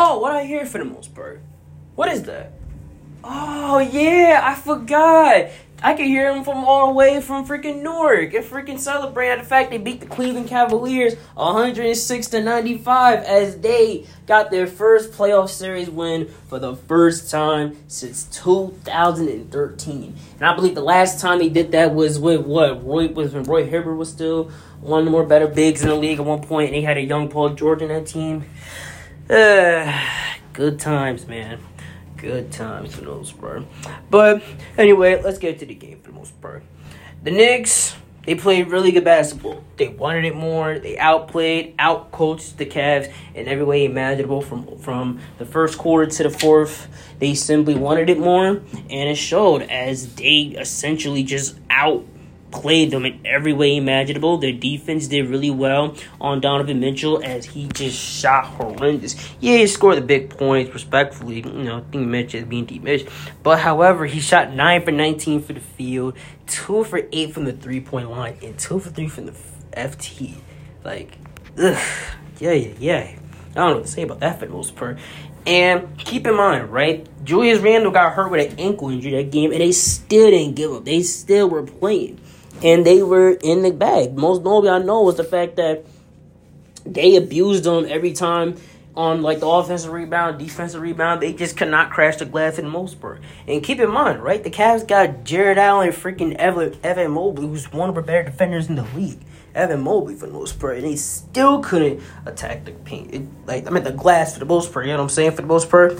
Oh, what I hear for the most part? What is that? Oh yeah, I forgot. I can hear them from all the way from freaking Newark and freaking celebrating the fact they beat the Cleveland Cavaliers 106 to 95 as they got their first playoff series win for the first time since 2013. And I believe the last time they did that was with what Roy was when Roy Hibbert was still one of the more better bigs in the league at one point, and they had a young Paul George in that team. Uh, good times, man good times for the most part. But anyway, let's get to the game for the most part. The Knicks, they played really good basketball. They wanted it more. They outplayed, outcoached the Cavs in every way imaginable from from the first quarter to the fourth. They simply wanted it more, and it showed as they essentially just out played them in every way imaginable. Their defense did really well on Donovan Mitchell as he just shot horrendous. Yeah, he scored the big points, respectfully. You know, think Mitch being deep Mitch. But however, he shot 9 for 19 for the field, 2 for 8 from the three point line, and 2 for 3 from the FT. Like, ugh. Yeah, yeah, yeah. I don't know what to say about that for the most part. And keep in mind, right? Julius Randle got hurt with an ankle injury that game, and they still didn't give up. They still were playing and they were in the bag. Most notably, I know was the fact that they abused them every time on like the offensive rebound, defensive rebound. They just could not crash the glass in part. And keep in mind, right? The Cavs got Jarrett Allen, freaking Evan, Evan Mobley, who's one of the better defenders in the league. Evan Mobley for the most part, and they still couldn't attack the paint. It, like I mean, the glass for the most part. You know what I'm saying for the most part.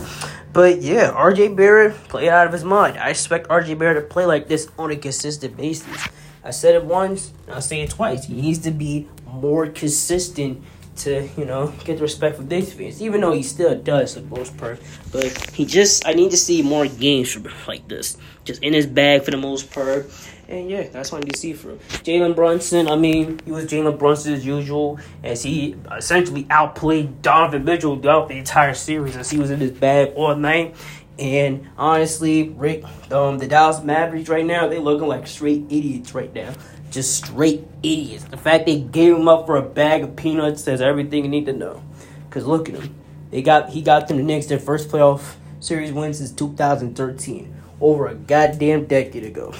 But yeah, RJ Barrett played out of his mind. I expect RJ Barrett to play like this on a consistent basis. I said it once, I'll say it twice. He needs to be more consistent to, you know, get the respect for this fans, even though he still does the most part. But he just, I need to see more games from like this. Just in his bag for the most part. And yeah, that's what I need to see from Jalen Brunson. I mean, he was Jalen Brunson as usual, as he essentially outplayed Donovan Mitchell throughout the entire series, as he was in his bag all night. And honestly, Rick, um, the Dallas Mavericks right now, they looking like straight idiots right now. Just straight idiots. The fact they gave him up for a bag of peanuts says everything you need to know. Cause look at him. They got he got them the Knicks their first playoff series win since 2013, over a goddamn decade ago.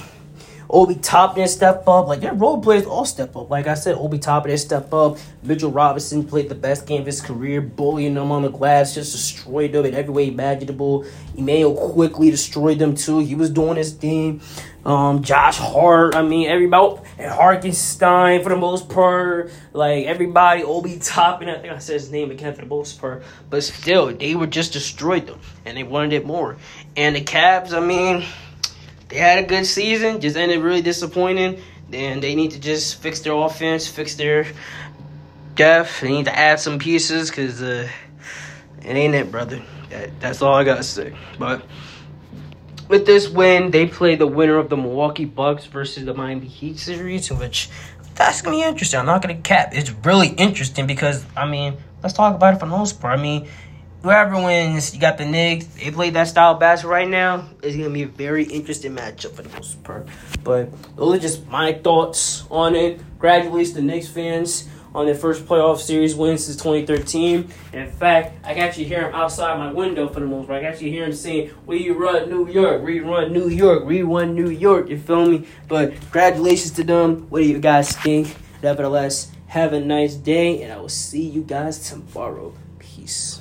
Obi Toppin step up. Like their role players all step up. Like I said, Obi Toppin step up. Mitchell Robinson played the best game of his career, bullying them on the glass, just destroyed them in every way imaginable. Immanuel Quickley destroyed them too. He was doing his thing. Um, Josh Hart, I mean everybody and Hartenstein for the most part. Like everybody, Obi Toppin, I think I said his name again for the most part. But still, they were just destroyed them and they wanted it more. And the Cavs, I mean they had a good season, just ended really disappointing. Then they need to just fix their offense, fix their depth. They need to add some pieces because uh, it ain't it, brother. That, that's all I gotta say. But with this win, they play the winner of the Milwaukee Bucks versus the Miami Heat series, which that's gonna be interesting. I'm not gonna cap. It's really interesting because I mean, let's talk about it for the most part. I mean, whoever wins, you got the Knicks. They play that style basketball right now. It's gonna be a very interesting matchup for the most part. But those are just my thoughts on it. Congratulations to Knicks fans on their first playoff series win since 2013. In fact, I can actually hear him outside my window for the most part. I can actually hear him saying, "We run New York, we run New York, we run New York." You feel me? But congratulations to them. What do you guys think? Nevertheless, have a nice day, and I will see you guys tomorrow. Peace.